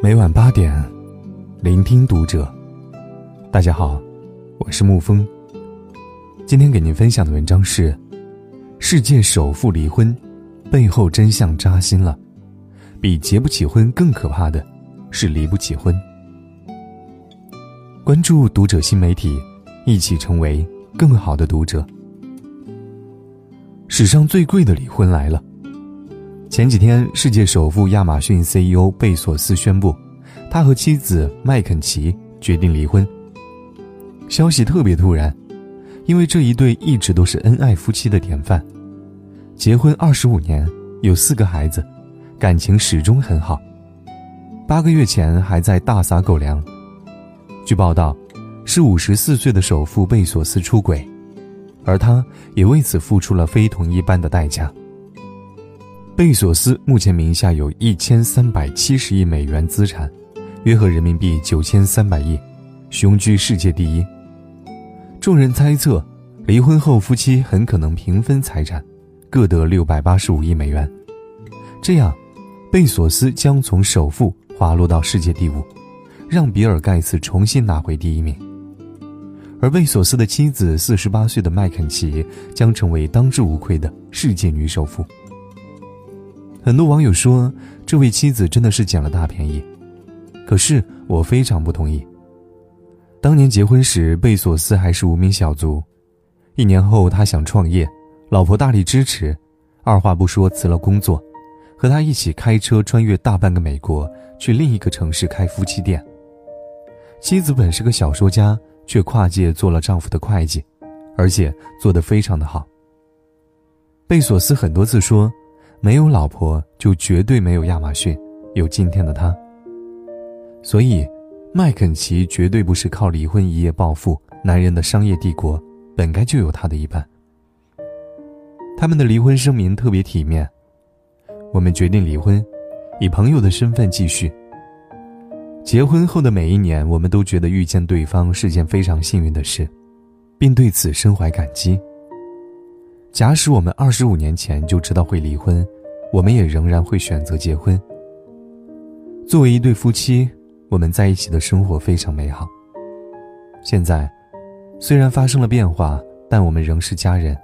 每晚八点，聆听读者。大家好，我是沐风。今天给您分享的文章是：世界首富离婚，背后真相扎心了。比结不起婚更可怕的，是离不起婚。关注读者新媒体，一起成为更好的读者。史上最贵的离婚来了。前几天，世界首富亚马逊 CEO 贝索斯宣布，他和妻子麦肯齐决定离婚。消息特别突然，因为这一对一直都是恩爱夫妻的典范，结婚二十五年，有四个孩子，感情始终很好。八个月前还在大撒狗粮。据报道，是五十四岁的首富贝索斯出轨，而他也为此付出了非同一般的代价。贝索斯目前名下有一千三百七十亿美元资产，约合人民币九千三百亿，雄居世界第一。众人猜测，离婚后夫妻很可能平分财产，各得六百八十五亿美元。这样，贝索斯将从首富滑落到世界第五，让比尔盖茨重新拿回第一名。而贝索斯的妻子四十八岁的麦肯齐将成为当之无愧的世界女首富。很多网友说，这位妻子真的是捡了大便宜，可是我非常不同意。当年结婚时，贝索斯还是无名小卒，一年后他想创业，老婆大力支持，二话不说辞了工作，和他一起开车穿越大半个美国，去另一个城市开夫妻店。妻子本是个小说家，却跨界做了丈夫的会计，而且做得非常的好。贝索斯很多次说。没有老婆，就绝对没有亚马逊，有今天的他。所以，麦肯齐绝对不是靠离婚一夜暴富，男人的商业帝国本该就有他的一半。他们的离婚声明特别体面，我们决定离婚，以朋友的身份继续。结婚后的每一年，我们都觉得遇见对方是件非常幸运的事，并对此深怀感激。假使我们二十五年前就知道会离婚，我们也仍然会选择结婚。作为一对夫妻，我们在一起的生活非常美好。现在，虽然发生了变化，但我们仍是家人，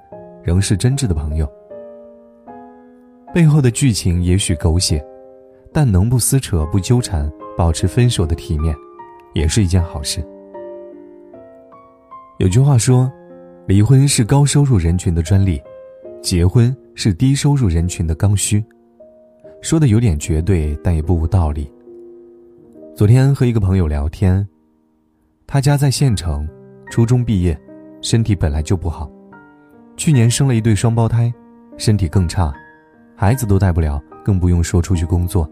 仍是真挚的朋友。背后的剧情也许狗血，但能不撕扯、不纠缠，保持分手的体面，也是一件好事。有句话说。离婚是高收入人群的专利，结婚是低收入人群的刚需。说的有点绝对，但也不无道理。昨天和一个朋友聊天，他家在县城，初中毕业，身体本来就不好，去年生了一对双胞胎，身体更差，孩子都带不了，更不用说出去工作。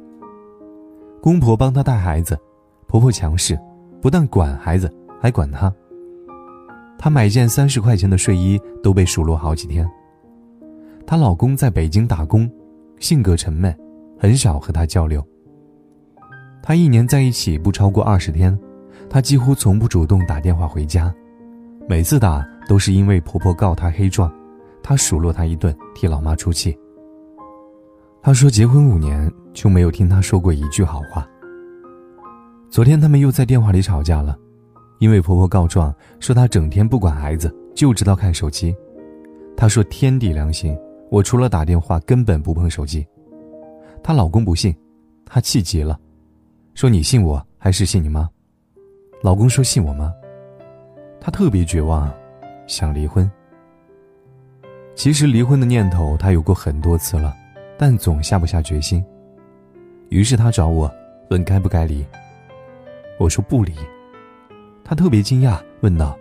公婆帮他带孩子，婆婆强势，不但管孩子，还管他。她买件三十块钱的睡衣都被数落好几天。她老公在北京打工，性格沉闷，很少和她交流。她一年在一起不超过二十天，她几乎从不主动打电话回家，每次打都是因为婆婆告她黑状，她数落她一顿，替老妈出气。她说结婚五年就没有听她说过一句好话。昨天他们又在电话里吵架了。因为婆婆告状说她整天不管孩子，就知道看手机。她说：“天地良心，我除了打电话根本不碰手机。”她老公不信，她气极了，说：“你信我还是信你妈？”老公说：“信我妈。”她特别绝望，想离婚。其实离婚的念头她有过很多次了，但总下不下决心。于是她找我问该不该离。我说不离。她特别惊讶，问道：“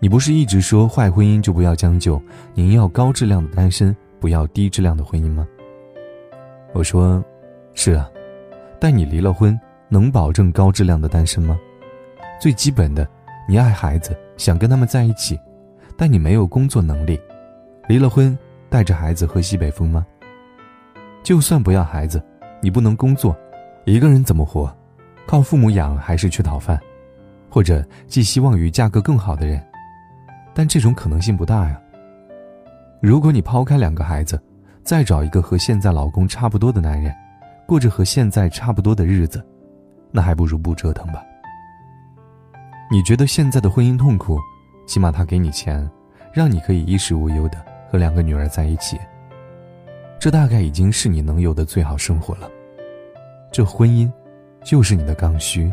你不是一直说坏婚姻就不要将就，您要高质量的单身，不要低质量的婚姻吗？”我说：“是啊，但你离了婚，能保证高质量的单身吗？最基本的，你爱孩子，想跟他们在一起，但你没有工作能力，离了婚，带着孩子喝西北风吗？就算不要孩子，你不能工作，一个人怎么活？靠父母养还是去讨饭？”或者寄希望于嫁个更好的人，但这种可能性不大呀。如果你抛开两个孩子，再找一个和现在老公差不多的男人，过着和现在差不多的日子，那还不如不折腾吧。你觉得现在的婚姻痛苦，起码他给你钱，让你可以衣食无忧的和两个女儿在一起。这大概已经是你能有的最好生活了。这婚姻，就是你的刚需。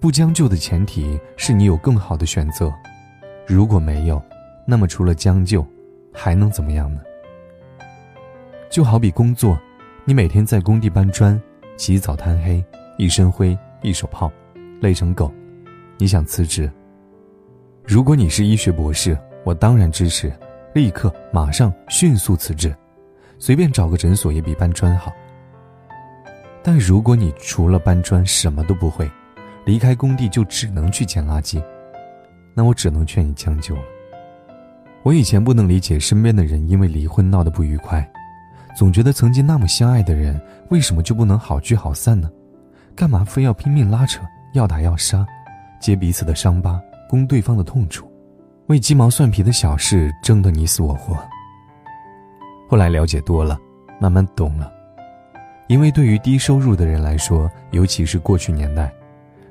不将就的前提是你有更好的选择，如果没有，那么除了将就，还能怎么样呢？就好比工作，你每天在工地搬砖，起早贪黑，一身灰，一手泡，累成狗，你想辞职？如果你是医学博士，我当然支持。立刻、马上、迅速辞职，随便找个诊所也比搬砖好。但如果你除了搬砖什么都不会，离开工地就只能去捡垃圾，那我只能劝你将就了。我以前不能理解身边的人因为离婚闹得不愉快，总觉得曾经那么相爱的人为什么就不能好聚好散呢？干嘛非要拼命拉扯，要打要杀，揭彼此的伤疤，攻对方的痛处？为鸡毛蒜皮的小事争得你死我活。后来了解多了，慢慢懂了，因为对于低收入的人来说，尤其是过去年代，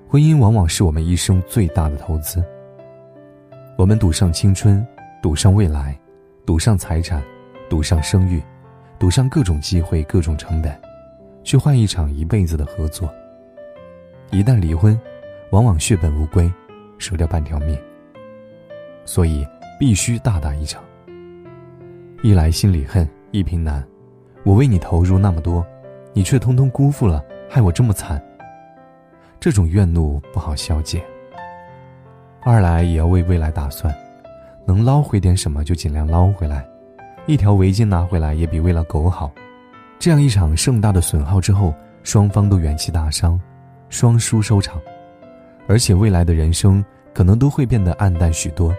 婚姻往往是我们一生最大的投资。我们赌上青春，赌上未来，赌上财产，赌上声誉，赌上各种机会、各种成本，去换一场一辈子的合作。一旦离婚，往往血本无归，折掉半条命。所以必须大打一场。一来心里恨，一平难，我为你投入那么多，你却通通辜负了，害我这么惨。这种怨怒不好消解。二来也要为未来打算，能捞回点什么就尽量捞回来，一条围巾拿回来也比喂了狗好。这样一场盛大的损耗之后，双方都元气大伤，双输收场，而且未来的人生可能都会变得暗淡许多。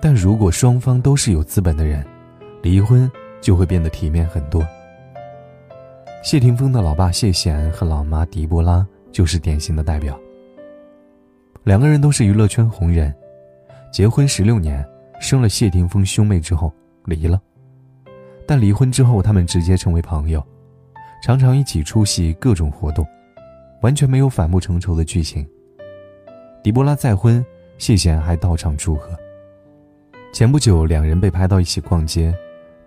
但如果双方都是有资本的人，离婚就会变得体面很多。谢霆锋的老爸谢贤和老妈狄波拉就是典型的代表。两个人都是娱乐圈红人，结婚十六年，生了谢霆锋兄妹之后离了。但离婚之后，他们直接成为朋友，常常一起出席各种活动，完全没有反目成仇的剧情。狄波拉再婚，谢贤还到场祝贺。前不久，两人被拍到一起逛街，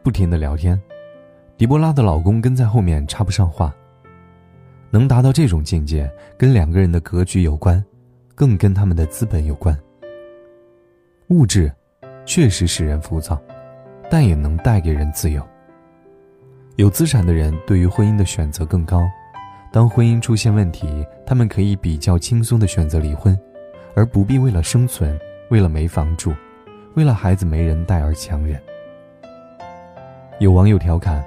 不停的聊天。狄波拉的老公跟在后面插不上话。能达到这种境界，跟两个人的格局有关，更跟他们的资本有关。物质确实使人浮躁，但也能带给人自由。有资产的人对于婚姻的选择更高。当婚姻出现问题，他们可以比较轻松的选择离婚，而不必为了生存，为了没房住。为了孩子没人带而强忍。有网友调侃：“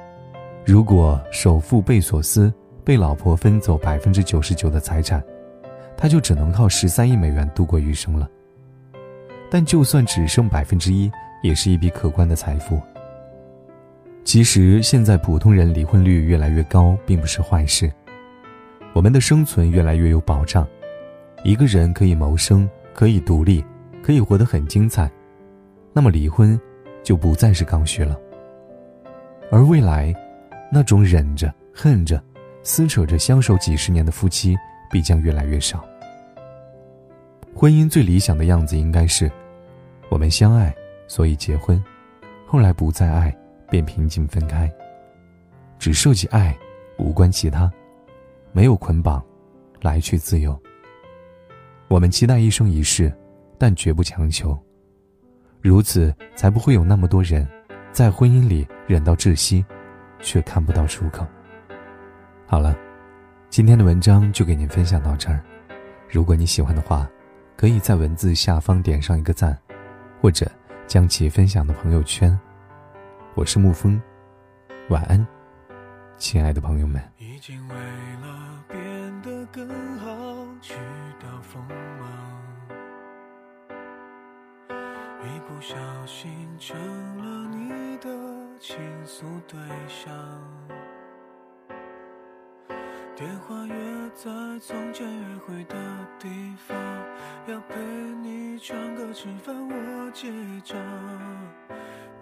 如果首富贝索斯被老婆分走百分之九十九的财产，他就只能靠十三亿美元度过余生了。但就算只剩百分之一，也是一笔可观的财富。其实现在普通人离婚率越来越高，并不是坏事。我们的生存越来越有保障，一个人可以谋生，可以独立，可以活得很精彩。”那么离婚，就不再是刚需了。而未来，那种忍着、恨着、撕扯着相守几十年的夫妻，必将越来越少。婚姻最理想的样子应该是：我们相爱，所以结婚；后来不再爱，便平静分开。只涉及爱，无关其他，没有捆绑，来去自由。我们期待一生一世，但绝不强求。如此，才不会有那么多人，在婚姻里忍到窒息，却看不到出口。好了，今天的文章就给您分享到这儿。如果你喜欢的话，可以在文字下方点上一个赞，或者将其分享到朋友圈。我是沐风，晚安，亲爱的朋友们。已经为了变得更好，去掉锋芒。一不小心成了你的倾诉对象，电话约在从前约会的地方，要陪你唱歌吃饭我结账，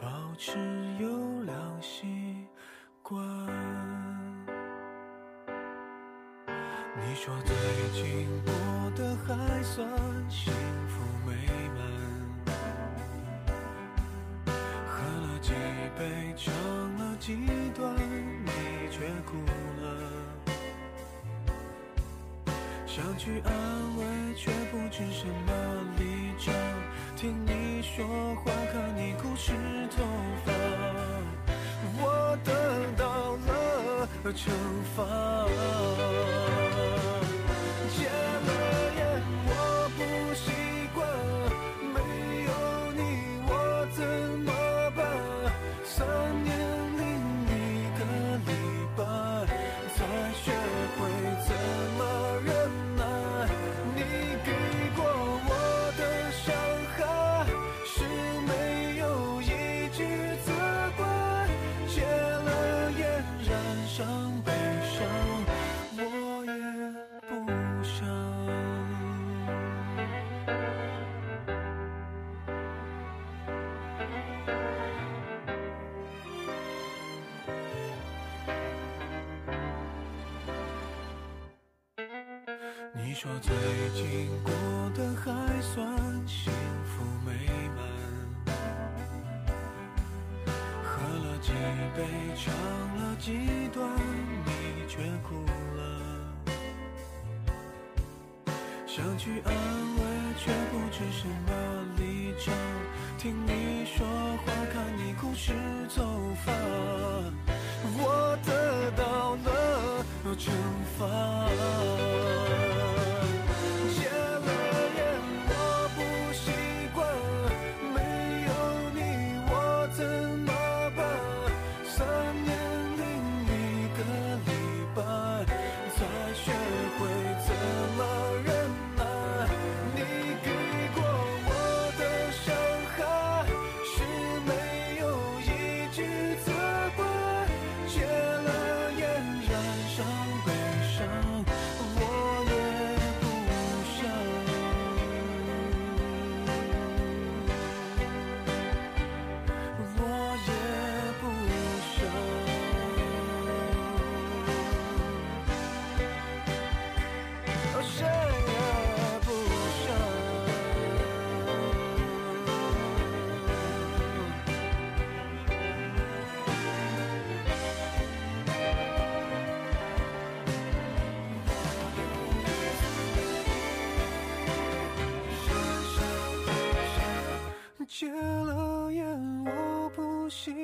保持优良习惯。你说最近过得还算幸福美满，喝了几杯，唱了几想去安慰，却不知什么立场。听你说话，看你哭湿头发，我得到了惩罚。说最近过得还算幸福美满，喝了几杯，唱了几段，你却哭了。想去安慰，却不知什么立场。听你说话，看你哭湿头发，我得到了惩罚。我